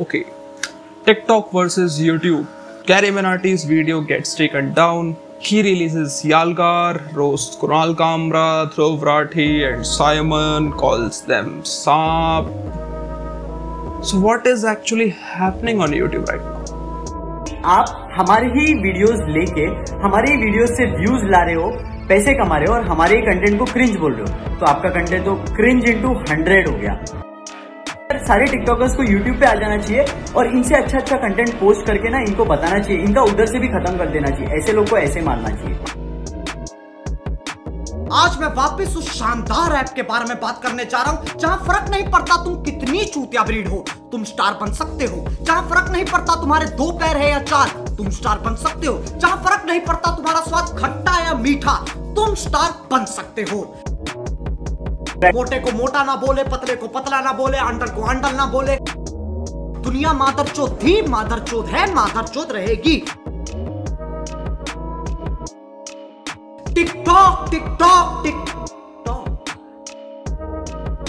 Okay TikTok versus YouTube CarryMinati artist video gets taken down की releases Yalgaar roast Kunal Kamra Dhruv Rathee and Simon calls them सांप so what is actually happening on YouTube right आप हमारे ही videos लेके, हमारे ही videos से views ला रहे हो, पैसे कमा रहे हो और हमारे ही कंटेंट को क्रिंज बोल रहे हो। तो आपका कंटेंट तो क्रिंज इनटू हंड्रेड हो गया। सारे टिकटॉकर्स को यूट्यूब पे आ जाना चाहिए और इनसे अच्छा अच्छा कंटेंट पोस्ट करके ना इनको बताना चाहिए। इनका उधर से भी खत्म कर देना चाहिए। ऐसे लोग को ऐसे मारना चाहिए। आज मैं वापस उस शानदार ऐप के बारे में बात करने जा रहा हूँ, जहाँ फ़र्क नहीं पड़ता तुम कितनी चूतिया ब्रीड हो। तुम स्टार बन सकते हो, जहाँ फ़र्क नहीं पड़ता तुम्हारे दो पैर है या चार। तुम स्टार बन सकते हो, जहाँ फ़र्क नहीं पड़ता तुम्हारा स्वाद खट्टा या मीठा। तुम स्टार बन सकते हो। मोटे को मोटा ना बोले पतले को पतला ना बोले अंडर को अंडल ना बोले। दुनिया मादर चोद थी मादर चोद है मादर चोद रहेगी। TikTok TikTok TikTok.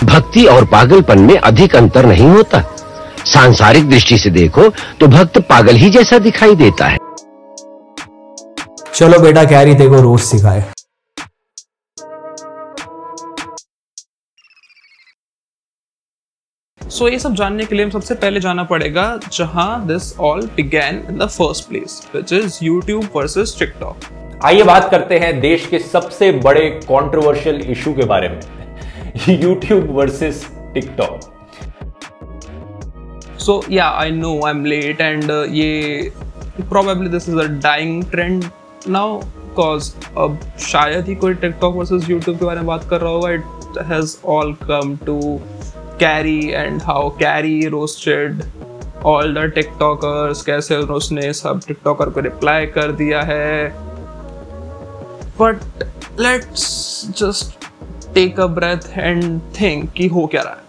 भक्ति और पागलपन में अधिक अंतर नहीं होता। सांसारिक दृष्टि से देखो तो भक्त पागल ही जैसा दिखाई देता है। चलो बेटा कैरी तेरे को रोज सिखाए। सो ये सब जानने के लिए हम सबसे पहले जाना पड़ेगा जहाँ this all began in the first place which is YouTube versus TikTok आइए बात करते हैं देश के सबसे बड़े कंट्रोवर्शियल इशू के बारे में। YouTube versus TikTok So yeah, I know I'm late, and uh, ये probably this is a dying trend now because अब शायद ही कोई TikTok versus YouTube के बारे में बात कर रहा होगा. It has all come to Carrie and how Carrie roasted all the TikTokers. कैसे उसने सब TikToker को रिप्लाई कर दिया है. But let's just take a breath and think कि हो क्या रहा है.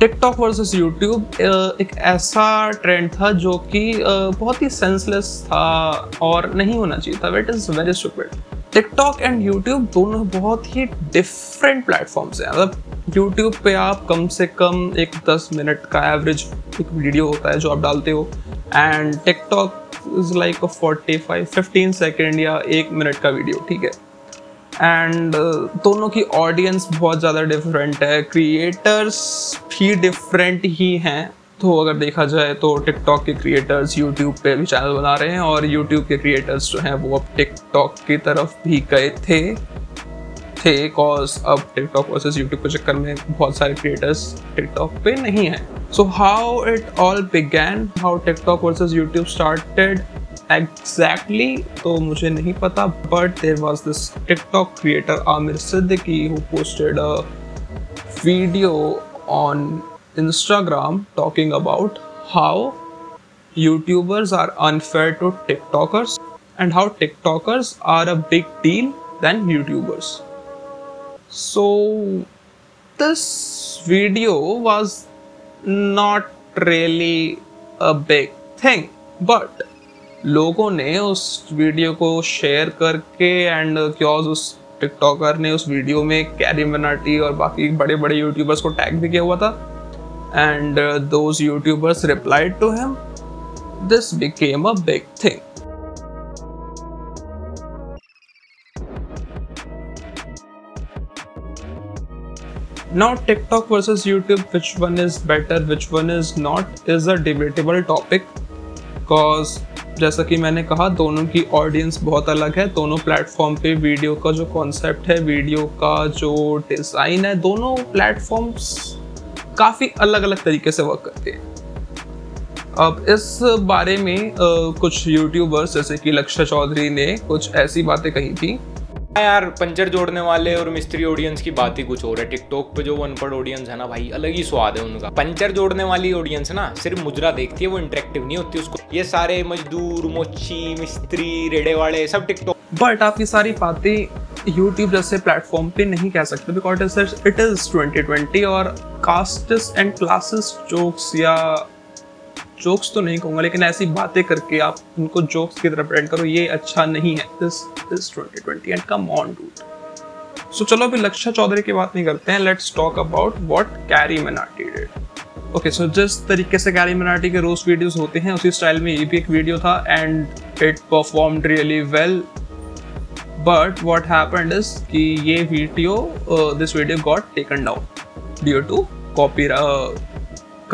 टिकटॉक वर्सेस यूट्यूब एक ऐसा ट्रेंड था जो कि बहुत ही सेंसलेस था और नहीं होना चाहिए था it is very stupid TikTok and YouTube दोनों बहुत ही डिफरेंट प्लेटफॉर्म्स हैं मतलब यूट्यूब पे आप कम से कम एक दस मिनट का एवरेज एक वीडियो होता है जो आप डालते हो। And TikTok is like a forty five fifteen second या एक मिनट का वीडियो ठीक है? एंड uh, दोनों की ऑडियंस बहुत ज़्यादा डिफरेंट है। क्रिएटर्स भी डिफरेंट ही हैं। तो अगर देखा जाए तो टिकटॉक के क्रिएटर्स यूट्यूब पे भी चैनल बना रहे हैं और यूट्यूब के क्रिएटर्स जो हैं वो अब टिकटॉक की तरफ़ भी गए थे। थे कॉज अब टिकटॉक वर्सेस यूट्यूब के चक्कर में बहुत सारे क्रिएटर्स टिकटॉक पे नहीं हैं so how it all began how TikTok versus YouTube started exactly तो मुझे नहीं पता but there was this TikTok creator Amir Siddiqui who posted a video on Instagram talking about how YouTubers are unfair to TikTokers and how TikTokers are a big deal than YouTubers. So, this video was not really a big thing, but लोगों ने उस video को share करके and chaos उस TikToker ने उस video में carry मनाटी और बाकी बड़े बड़े यूट्यूबर्स को टैग भी किया हुआ था and those YouTubers replied to him this became a big thing. Now, TikTok versus YouTube, which one is better, which one is not, is a debatable topic. Because जैसा कि मैंने कहा दोनों की ऑडियंस बहुत अलग है। दोनों प्लेटफॉर्म पे वीडियो का जो कॉन्सेप्ट है वीडियो का जो डिज़ाइन है दोनों प्लेटफॉर्म्स काफ़ी अलग अलग तरीके से वर्क करते हैं। अब इस बारे में आ, कुछ यूट्यूबर्स जैसे कि लक्ष्य चौधरी ने कुछ ऐसी बातें कही थी। यार पंचर जोड़ने वाले और मिस्त्री ऑडियंस की बात ही कुछ और है। टिकटॉक पे जो अनपढ़ ऑडियंस है ना भाई, अलग ही स्वाद है उनका। पंचर जोड़ने वाली ऑडियंस ना, सिर्फ़ मुजरा देखती है, वो इंटरेक्टिव नहीं होती उसको। ये सारे मजदूर, मोची, मिस्त्री, रेडे वाले, सब टिकटॉक बट आप ये सारी बातें यूट्यूब जैसे प्लेटफॉर्म पे नहीं कह सकते बिकॉज़ इट इज़ 2020 और कास्टिस एंड क्लासेस जोक्स या जोक्स तो नहीं कहूँगा, लेकिन ऐसी बातें करके आप उनको जोक्स की तरफ़ प्रेजेंट करो, ये अच्छा नहीं है। This this 2020 and come on dude so चलो अभी लक्ष्य चौधरी की बात नहीं करते हैं let's talk about what Carry Minati did okay so जिस तरीके से कैरी मराठी के रोस्ट वीडियोस होते हैं, उसी स्टाइल में ये भी एक वीडियो था and it performed really well but what happened is कि ये video this video got taken down due to copy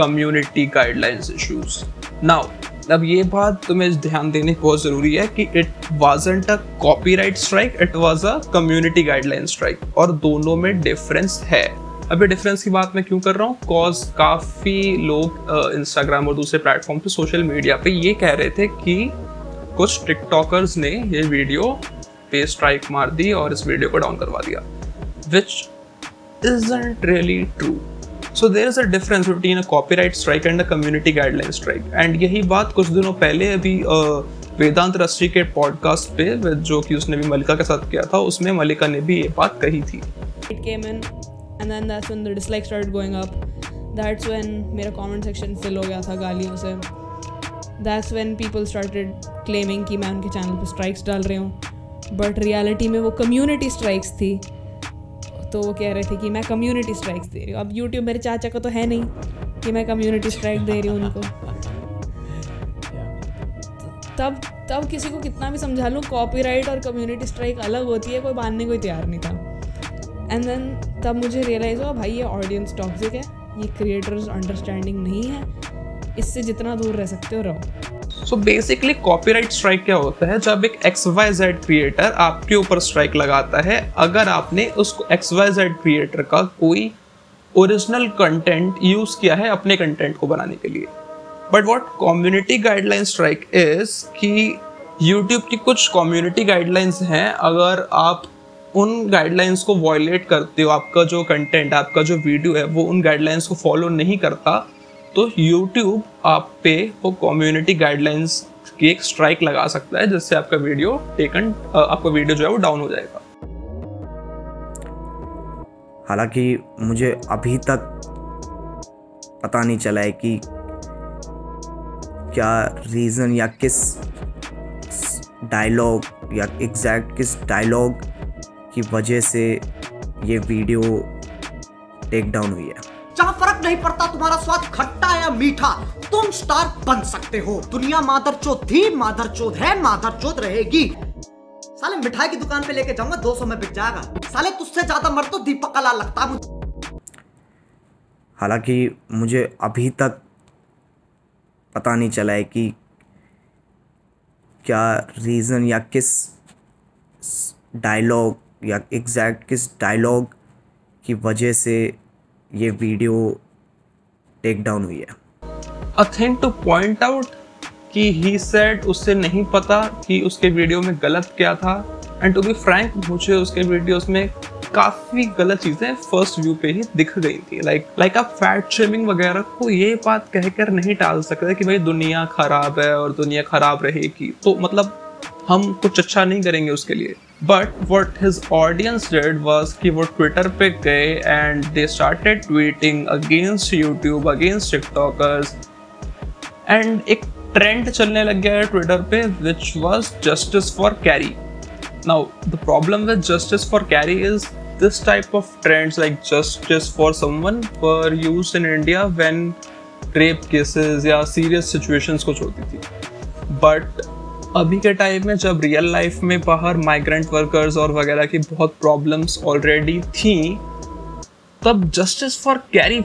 community guidelines issues now अब ये बात तुम्हें ध्यान देने बहुत ज़रूरी है कि it wasn't a copyright strike it was a community guideline strike और दोनों में डिफरेंस है। अभी डिफरेंस की बात मैं क्यों कर रहा हूँ? कॉज काफ़ी लोग इंस्टाग्राम और दूसरे प्लेटफॉर्म पे सोशल मीडिया पे ये कह रहे थे कि कुछ टिकटॉकर्स ने ये वीडियो पे स्ट्राइक मार दी और इस वीडियो को डाउन करवा दिया which isn't really true. So there is a difference between a copyright strike and a community guideline strike and यही बात कुछ दिनों पहले अभी वेदांत रस्सी के पॉडकास्ट पे जो कि उसने भी मलिका के साथ किया था, उसमें मलिका ने भी ये बात कही थी। इट केम मेरा कमेंट सेक्शन फिल हो गया था गालियों से. That's when people started claiming कि मैं उनके चैनल पे स्ट्राइक्स डाल रही हूँ. बट रियालिटी में वो कम्युनिटी स्ट्राइक्स थी. तो वो कह रहे थे कि मैं कम्युनिटी स्ट्राइक्स दे रही हूँ। अब यूट्यूब मेरे चाचा का तो है नहीं कि मैं कम्युनिटी स्ट्राइक दे रही हूँ उनको। तब तब किसी को कितना भी समझा लूँ कॉपीराइट और कम्युनिटी स्ट्राइक अलग होती है, कोई मानने को तैयार नहीं था। एंड देन तब मुझे रियलाइज़ हुआ, भाई ये ऑडियंस टॉक्सिक है, ये क्रिएटर्स अंडरस्टैंडिंग नहीं है, इससे जितना दूर रह सकते हो, रहो। सो बेसिकली कॉपीराइट स्ट्राइक क्या होता है? जब एक एक्स वाई जेड क्रिएटर आपके ऊपर स्ट्राइक लगाता है, अगर आपने उस एक्स वाई जेड क्रिएटर का कोई ओरिजिनल कंटेंट यूज़ किया है अपने कंटेंट को बनाने के लिए। But what community guideline strike is कि यूट्यूब की कुछ कम्युनिटी गाइडलाइंस हैं, अगर आप उन गाइडलाइंस को वॉयलेट करते हो, आपका जो कंटेंट आपका जो वीडियो है, वो उन गाइडलाइंस को फॉलो नहीं करता तो YouTube आप पे वो कम्युनिटी गाइडलाइंस की एक स्ट्राइक लगा सकता है, जिससे आपका वीडियो टेकन आपका वीडियो जो है वो डाउन हो जाएगा। हालाँकि मुझे अभी तक पता नहीं चला है कि क्या रीज़न या किस डायलॉग या एग्जैक्ट किस डायलॉग की वजह से ये वीडियो टेक डाउन हुई है। जहाँ फ़र्क नहीं पड़ता तुम्हारा स्वाद खट्टा या मीठा। तुम स्टार बन सकते हो। दुनिया मादर चौथ थी, मादर चौथ है, मादर चौथ रहेगी। साले मिठाई की दुकान पे लेके जाऊँगा 200 में बिक जाएगा। साले तुझसे ज़्यादा मर तो दीपक कला लगता मुझे। हालाँकि मुझे अभी तक पता नहीं चला है कि क्या रीज़न या किस डायलॉग या एग्जैक्ट किस डायलॉग की वजह से ये वीडियो टेक डाउन हुई है। A thing to point out कि ही सेड उससे नहीं पता कि उसके वीडियो में गलत क्या था। एंड टू बी फ्रैंक मुझे उसके वीडियोस में काफ़ी गलत चीज़ें फ़र्स्ट व्यू पे ही दिख गई थी। लाइक लाइक आप फैट शेमिंग वगैरह को ये बात कहकर नहीं टाल सकते कि भाई दुनिया खराब है और दुनिया खराब रहेगी। तो मतलब हम कुछ अच्छा नहीं करेंगे उसके लिए। But what his audience did was कि वो ट्विटर पे गए and they started tweeting against YouTube against TikTokers and एक ट्रेंड चलने लग गया है ट्विटर पे which was justice for Carry now the problem with justice for Carry is this type of trends like justice for someone were used in India when rape cases या serious situations कुछ होती थी। But अभी के time में जब real life में बाहर माइग्रेंट वर्कर्स और वगैरह की बहुत प्रॉब्लम्स ऑलरेडी थी तब justice for Carry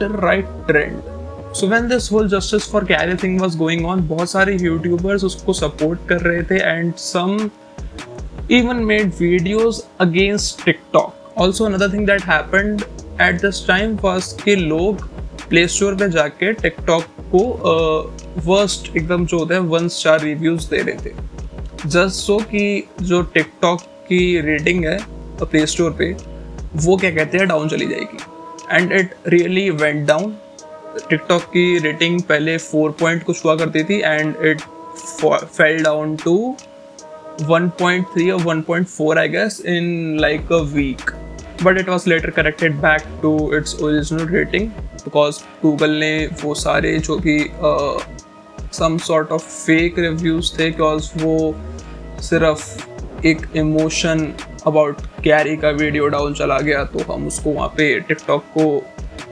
the right trend so when this whole justice for Carry thing was going on बहुत सारे यूट्यूबर्स उसको सपोर्ट कर रहे थे and some even made videos against TikTok. Also, another thing that happened at this time was कि लोग play store पे जाके टिकटॉक को वर्स्ट एकदम जो होता है वन स्टार रिव्यूज़ दे रहे थे। जस्ट सो कि जो टिकटॉक की रेटिंग है प्ले स्टोर पे, वो क्या कहते हैं डाउन चली जाएगी। And it really went down TikTok की रेटिंग पहले फोर पॉइंट कुछ हुआ करती थी and it fell down to 1.3 or 1.4 I guess, in like a week but it was later corrected back to its original rating because Google ने वो सारे जो भी some sort of fake reviews थे बिकॉज़ वो सिर्फ़ एक इमोशन अबाउट कैरी का वीडियो डाउन चला गया तो हम उसको वहाँ पे टिकटॉक को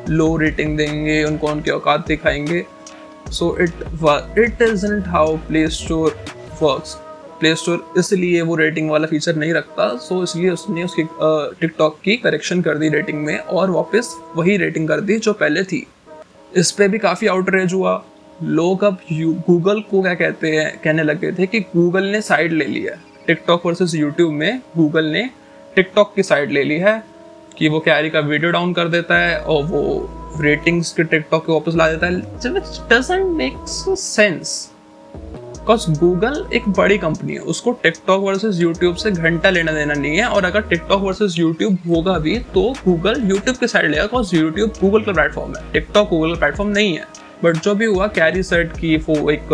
लो रेटिंग देंगे उनको उनकी औकात दिखाएँगे so it it isn't how Play Store works Play Store इसलिए वो रेटिंग वाला फीचर नहीं रखता सो so इसलिए उसने उसकी टिकटॉक की करेक्शन कर दी रेटिंग में और वापस वही रेटिंग कर दी जो पहले थी इस पर भी काफ़ी आउटरेज हुआ लोग अब गूगल को क्या कहते हैं, कहने लगे थे कि गूगल ने साइड ले ली है। टिकटॉक वर्सेस यूट्यूब में गूगल ने टिकटॉक की साइड ले ली है कि वो कैरी का वीडियो डाउन कर देता है और वो रेटिंग्स के टिकटॉक के वापस ला देता है। सेंस बिकॉज़ गूगल एक बड़ी कंपनी है। उसको टिकटॉक वर्सेज यूट्यूब से घंटा लेना देना नहीं है। और अगर टिकटॉक वर्सेज यूट्यूब होगा भी तो गूगल यूट्यूब के साइड लेगा बिकॉज़ यूट्यूब गूगल का प्लेटफॉर्म है। टिकटॉक गूगल का प्लेटफॉर्म नहीं है। बट जो भी हुआ कैरी सेट की वो एक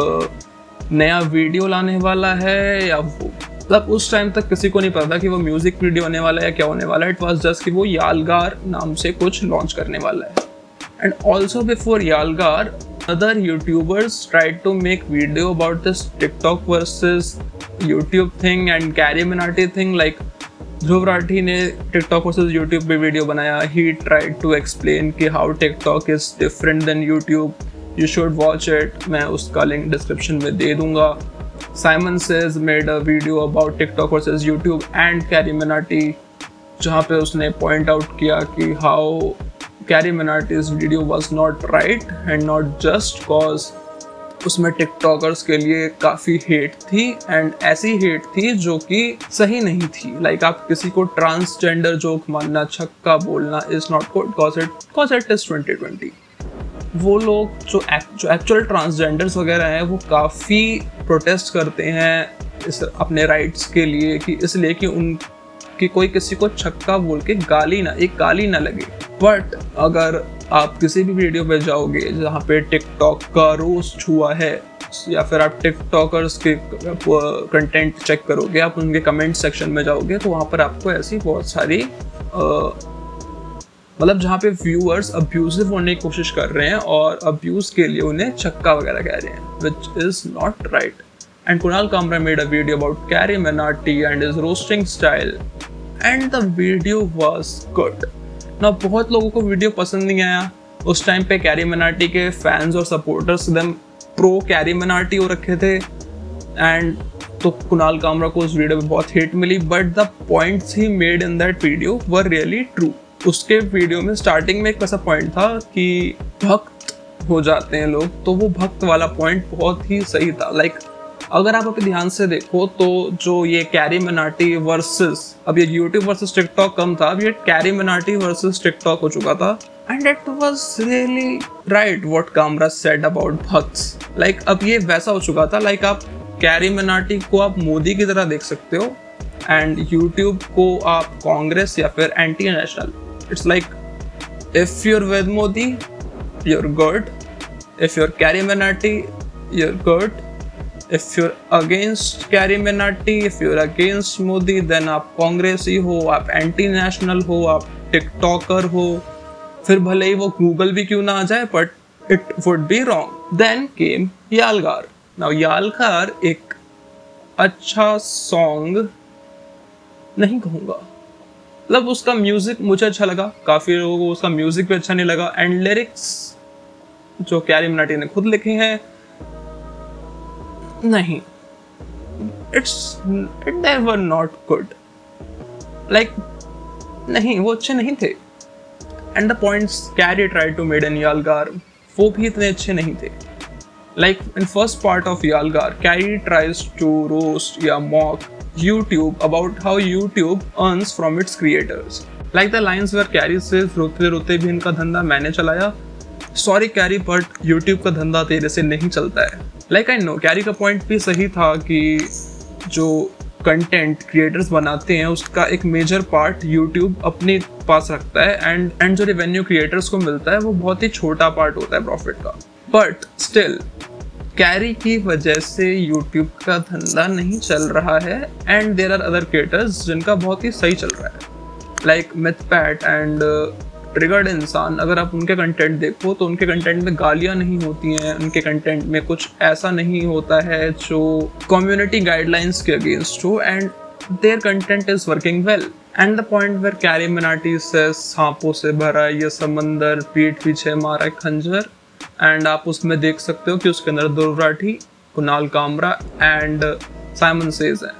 नया वीडियो लाने वाला है, या वो मतलब उस टाइम तक किसी को नहीं पता था कि वो म्यूज़िक वीडियो होने वाला है या क्या होने वाला है। इट वॉज़ जस्ट कि वो यालगार नाम से कुछ लॉन्च करने वाला है। And also before Yalgaar other YouTubers try to make video about this TikTok versus YouTube thing and Carry Minati thing like Dhruv Rathee ने टिकटॉक वर्सेज यूट्यूब पे वीडियो बनाया। ही ट्राइड टू एक्सप्लेन कि how TikTok is different than YouTube you should watch it मैं उसका link description में दे दूँगा. Simon says made a video about TikTok versus YouTube and Carry Minati जहाँ पे उसने पॉइंट आउट किया कि how Carry Minati's video was not right and not just cause उसमें टिकटॉकर्स के लिए काफ़ी हेट थी एंड ऐसी हेट थी जो कि सही नहीं थी. लाइक like, आप किसी को ट्रांसजेंडर जोक मानना, छक्का बोलना is not good cause it cause it is twenty twenty वो लोग जो जो एक्चुअल ट्रांसजेंडर्स वगैरह हैं, वो काफ़ी प्रोटेस्ट करते हैं इस अपने राइट्स के लिए कि इसलिए कि उन कि कोई किसी को छक्का बोल के गाली ना एक गाली ना लगे। बट अगर आप किसी भी वीडियो पे जाओगे, जहाँ पे टिकटॉक का रोस्ट हुआ है, या फिर आप टिकटॉकर्स के कंटेंट चेक करोगे, आप उनके कमेंट सेक्शन में जाओगे तो वहाँ पर आपको ऐसी बहुत सारी मतलब जहाँ पे व्यूअर्स अब्यूजिव होने की कोशिश कर रहे हैं और अब्यूज के लिए उन्हें छक्का वगैरह कह रहे हैं which is not right and Kunal Kamra made a video about Carry Minati and is roasting style and the video was good ना बहुत लोगों को वीडियो पसंद नहीं आया। उस टाइम पे कैरी मेनाटी के फैंस और सपोर्टर्स एकदम प्रो कैरी मेनाटी हो रखे थे। एंड तो कुणाल कामरा को उस वीडियो में बहुत hit milli but the points he made in that video were really true उसके वीडियो में स्टार्टिंग में एक ऐसा पॉइंट था कि भक्त हो जाते हैं लोग तो वो भक्त वाला पॉइंट बहुत ही सही था। लाइक अगर आप अपने ध्यान से देखो तो जो ये कैरी मनाटी वर्सेस अब ये यूट्यूब वर्सेस टिकटॉक कम था, अब ये कैरी मनाटी वर्सेस टिकटॉक हो चुका था। And it was really right what Kamra said about bhakts like अब ये वैसा हो चुका था। लाइक like, आप कैरी मनाटी को आप मोदी की तरह देख सकते हो एंड यूट्यूब को आप कांग्रेस या फिर anti national it's like if you're with Modi you're good if you're Carry Minati you're good if you're against Carry Minati if you're against Modi then आप कांग्रेस ही हो, आप एंटी नेशनल हो, आप टिकटॉकर हो. फिर भले ही वो गूगल भी क्यों ना आ जाए but it would be wrong then came Yalgaar now Yalgaar एक अच्छा सॉन्ग नहीं कहूँगा. मतलब उसका म्यूज़िक मुझे अच्छा लगा। काफ़ी लोगों को उसका म्यूज़िक भी अच्छा नहीं लगा। एंड लिरिक्स जो कैरी मनाटी ने खुद लिखे हैं, नहीं। It's it never not good like नहीं, वो अच्छे नहीं थे। And the points Carry try to made in Yalgaar वो भी इतने अच्छे नहीं थे। Like in first part of Yalgaar Carry tries to roast या mock YouTube about how YouTube earns from its creators. Like the lines where Carrie says रोते रोते भी इनका धंधा मैंने चलाया। सॉरी कैरी बट यूट्यूब का धंधा तेरे से नहीं चलता है। लाइक आई नो कैरी का पॉइंट भी सही था कि जो कंटेंट क्रिएटर्स बनाते हैं, उसका एक मेजर पार्ट यूट्यूब अपने पास रखता है एंड एंड जो रेवेन्यू क्रिएटर्स को मिलता है, वो बहुत ही छोटा पार्ट होता है प्रॉफिट का। बट स्टिल कैरी की वजह से यूट्यूब का धंधा नहीं चल रहा है and there are other creators जिनका बहुत ही सही चल रहा है। Like Mythpat and Triggered Insaan अगर आप उनके कंटेंट देखो तो उनके कंटेंट में गालियाँ नहीं होती हैं, उनके कंटेंट में कुछ ऐसा नहीं होता है जो कम्युनिटी गाइडलाइंस के अगेंस्ट हो and their content is working well and the point where Carry Minati से सांपों से भरा ये समंदर पीठ पीछे मारा खंजर एंड आप उसमें देख सकते हो कि उसके अंदर Dhruv Rathee Kunal Kamra and Simon says है।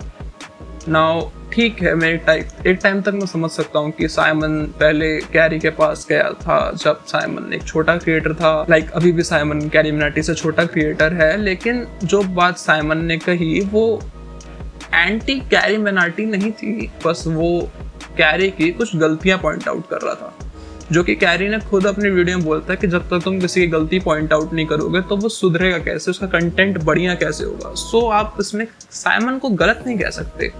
नाउ ठीक है मैं एक टाइम एक टाइम तक मैं समझ सकता हूँ कि साइमन पहले कैरी के पास गया था जब साइमन एक छोटा क्रिएटर था। लाइक like, अभी भी साइमन कैरी मिनाटी से छोटा क्रिएटर है लेकिन जो बात साइमन ने कही वो एंटी कैरी मिनाटी नहीं थी बस वो कैरी की कुछ गलतियाँ पॉइंट आउट कर रहा था। जो कि कैरी ने खुद अपनी वीडियो में बोलता है कि जब तक तुम किसी की गलती पॉइंट आउट नहीं करोगे तो वो सुधरेगा कैसे? उसका कंटेंट बढ़िया कैसे होगा? सो आप इसमें साइमन को गलत नहीं कह सकते।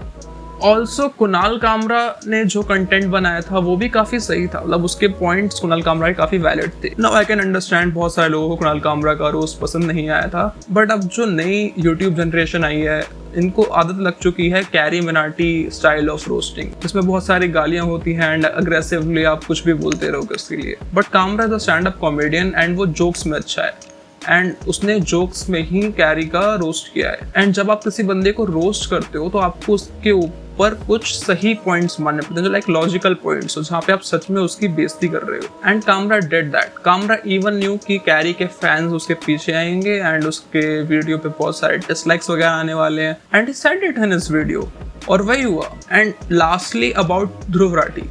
ऑल्सो कुणाल कामरा ने जो कंटेंट बनाया था, वो भी काफ़ी सही था। मतलब उसके पॉइंट्स कुणाल कामरा के काफ़ी वैलिड थे। नाउ आई कैन अंडरस्टैंड बहुत सारे लोगों को कुणाल कामरा का रोस्ट पसंद नहीं आया था। बट अब जो नई यूट्यूब जनरेशन आई है, इनको आदत लग चुकी है Carry Minati style of roasting इसमें बहुत सारी गालियाँ होती हैं एंड अग्रेसिवली आप कुछ भी बोलते रहोगे उसके लिए। But Kamra is a stand up comedian and वो जोक्स में अच्छा है। एंड उसने जोक्स में ही कैरी का रोस्ट किया है। एंड जब आप किसी बंदे को रोस्ट करते हो तो आपको उसके ऊपर कुछ सही पॉइंट्स मानने पड़ते हैं लाइक लॉजिकल पॉइंट्स जहाँ पे आप सच में उसकी बेइज्जती कर रहे हो। And Kamra did that Kamra even knew कि कैरी के फैंस उसके पीछे आएँगे एंड उसके वीडियो पे बहुत सारे डिसलाइक्स वगैरह आने वाले हैं। एंड ही इट इन इस वीडियो और वही हुआ. And lastly about Dhruv Rathee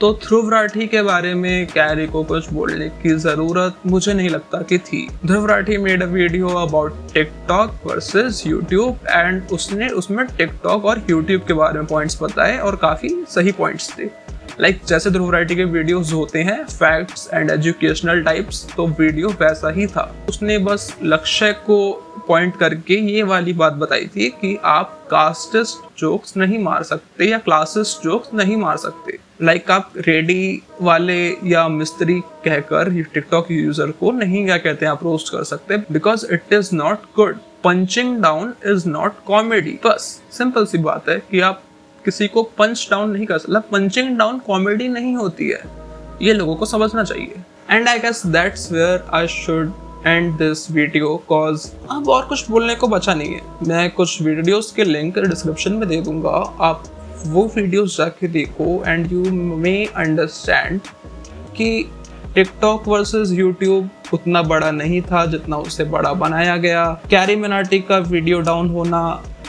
तो ध्रुव राठी के बारे में कैरी को कुछ बोलने की ज़रूरत मुझे नहीं लगता कि थी। Dhruv Rathee made a video about TikTok versus YouTube and उसने उसमें टिकटॉक और यूट्यूब के बारे में पॉइंट्स बताए और काफ़ी सही पॉइंट्स थे। लाइक like, जैसे ध्रुव राठी के वीडियोस होते हैं फैक्ट्स एंड एजुकेशनल टाइप्स तो वीडियो वैसा ही था। उसने बस लक्ष्य को पॉइंट करके ये वाली बात बताई थी कि आप कास्टिस्ट जोक्स नहीं मार सकते या क्लासिस्ट जोक्स नहीं मार सकते। लाइक like आप रेडी वाले या मिस्त्री कहकर टिकटॉक यूज़र को नहीं क्या कहते हैं आप रोस्ट कर सकते because it is not good punching down is not comedy बस सिंपल सी बात है कि आप किसी को पंच डाउन नहीं कर सकता। पंचिंग डाउन कॉमेडी नहीं होती है। ये लोगों को समझना चाहिए। And I guess that's where I should end this video cause अब और कुछ बोलने को बचा नहीं है। मैं कुछ वीडियोस के लिंक डिस्क्रिप्शन में दे दूँगा। आप वो वीडियोस जाके देखो एंड यू मे अंडरस्टैंड कि टिकटॉक वर्सेस यूट्यूब उतना बड़ा नहीं था जितना उसे बड़ा बनाया गया। कैरी मिनाटी का वीडियो डाउन होना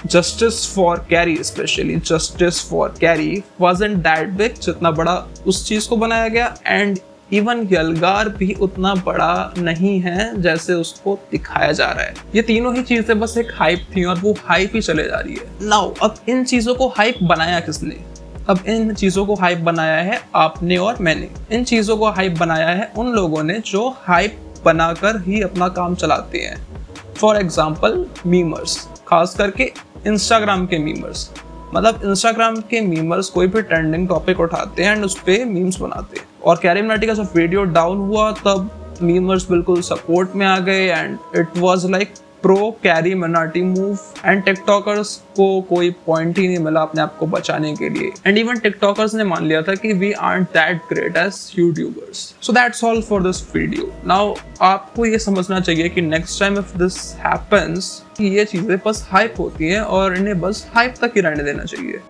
justice for Carry specially justice for Carry was and that big जितना बड़ा उस चीज़ को बनाया गया एंड इवन यलगार भी उतना बड़ा नहीं है जैसे उसको दिखाया जा रहा है। ये तीनों ही चीज़ें बस एक हाइप थी और वो हाइप ही चले जा रही है। नाउ अब इन चीज़ों को हाइप बनाया किसने? अब इन चीज़ों को हाइप बनाया है आपने और मैंने। इन चीज़ों को हाइप बनाया है उन लोगों ने जो हाइप बनाकर ही अपना काम चलाते हैं। फॉर एग्ज़ाम्पल मीमर्स खास करके इंस्टाग्राम के मीमर्स मतलब इंस्टाग्राम के मीमर्स कोई भी ट्रेंडिंग टॉपिक उठाते हैं एंड उस पर मीम्स बनाते हैं। और कैरी नाटी का जब वीडियो डाउन हुआ, तब मीमर्स बिल्कुल सपोर्ट में आ गए and it was like pro Carry Minati move and TikTokers को कोई पॉइंट ही नहीं मिला अपने आप को बचाने के लिए। एंड इवन टिकटॉकर्स ने मान लिया था कि we are that great as YouTubers so that's all for this video now आपको ये समझना चाहिए कि next time if this happens ये चीज़ें बस हाइप होती हैं और इन्हें बस हाइप तक ही रहने देना चाहिए।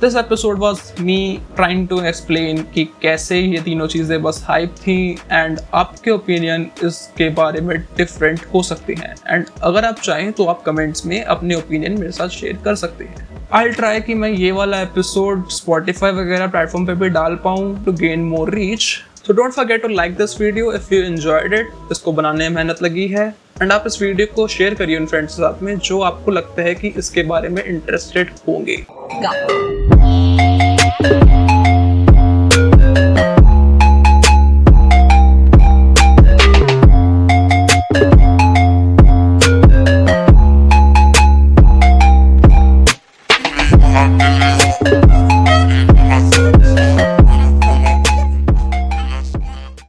This episode was me trying to explain कि कैसे ये तीनों चीज़ें बस हाइप थी एंड आपके ओपिनियन इसके बारे में डिफरेंट हो सकते हैं। एंड अगर आप चाहें तो आप कमेंट्स में अपने ओपिनियन मेरे साथ शेयर कर सकते हैं। आई ट्राई कि मैं ये वाला एपिसोड स्पॉटिफाई वगैरह प्लेटफॉर्म पे भी डाल पाऊँ to gain more reach so don't forget to like this video if you enjoyed it इसको बनाने में मेहनत लगी है। एंड आप इस वीडियो को शेयर करिए उन फ्रेंड्स के साथ में जो आपको लगता है कि इसके बारे में इंटरेस्टेड होंगे।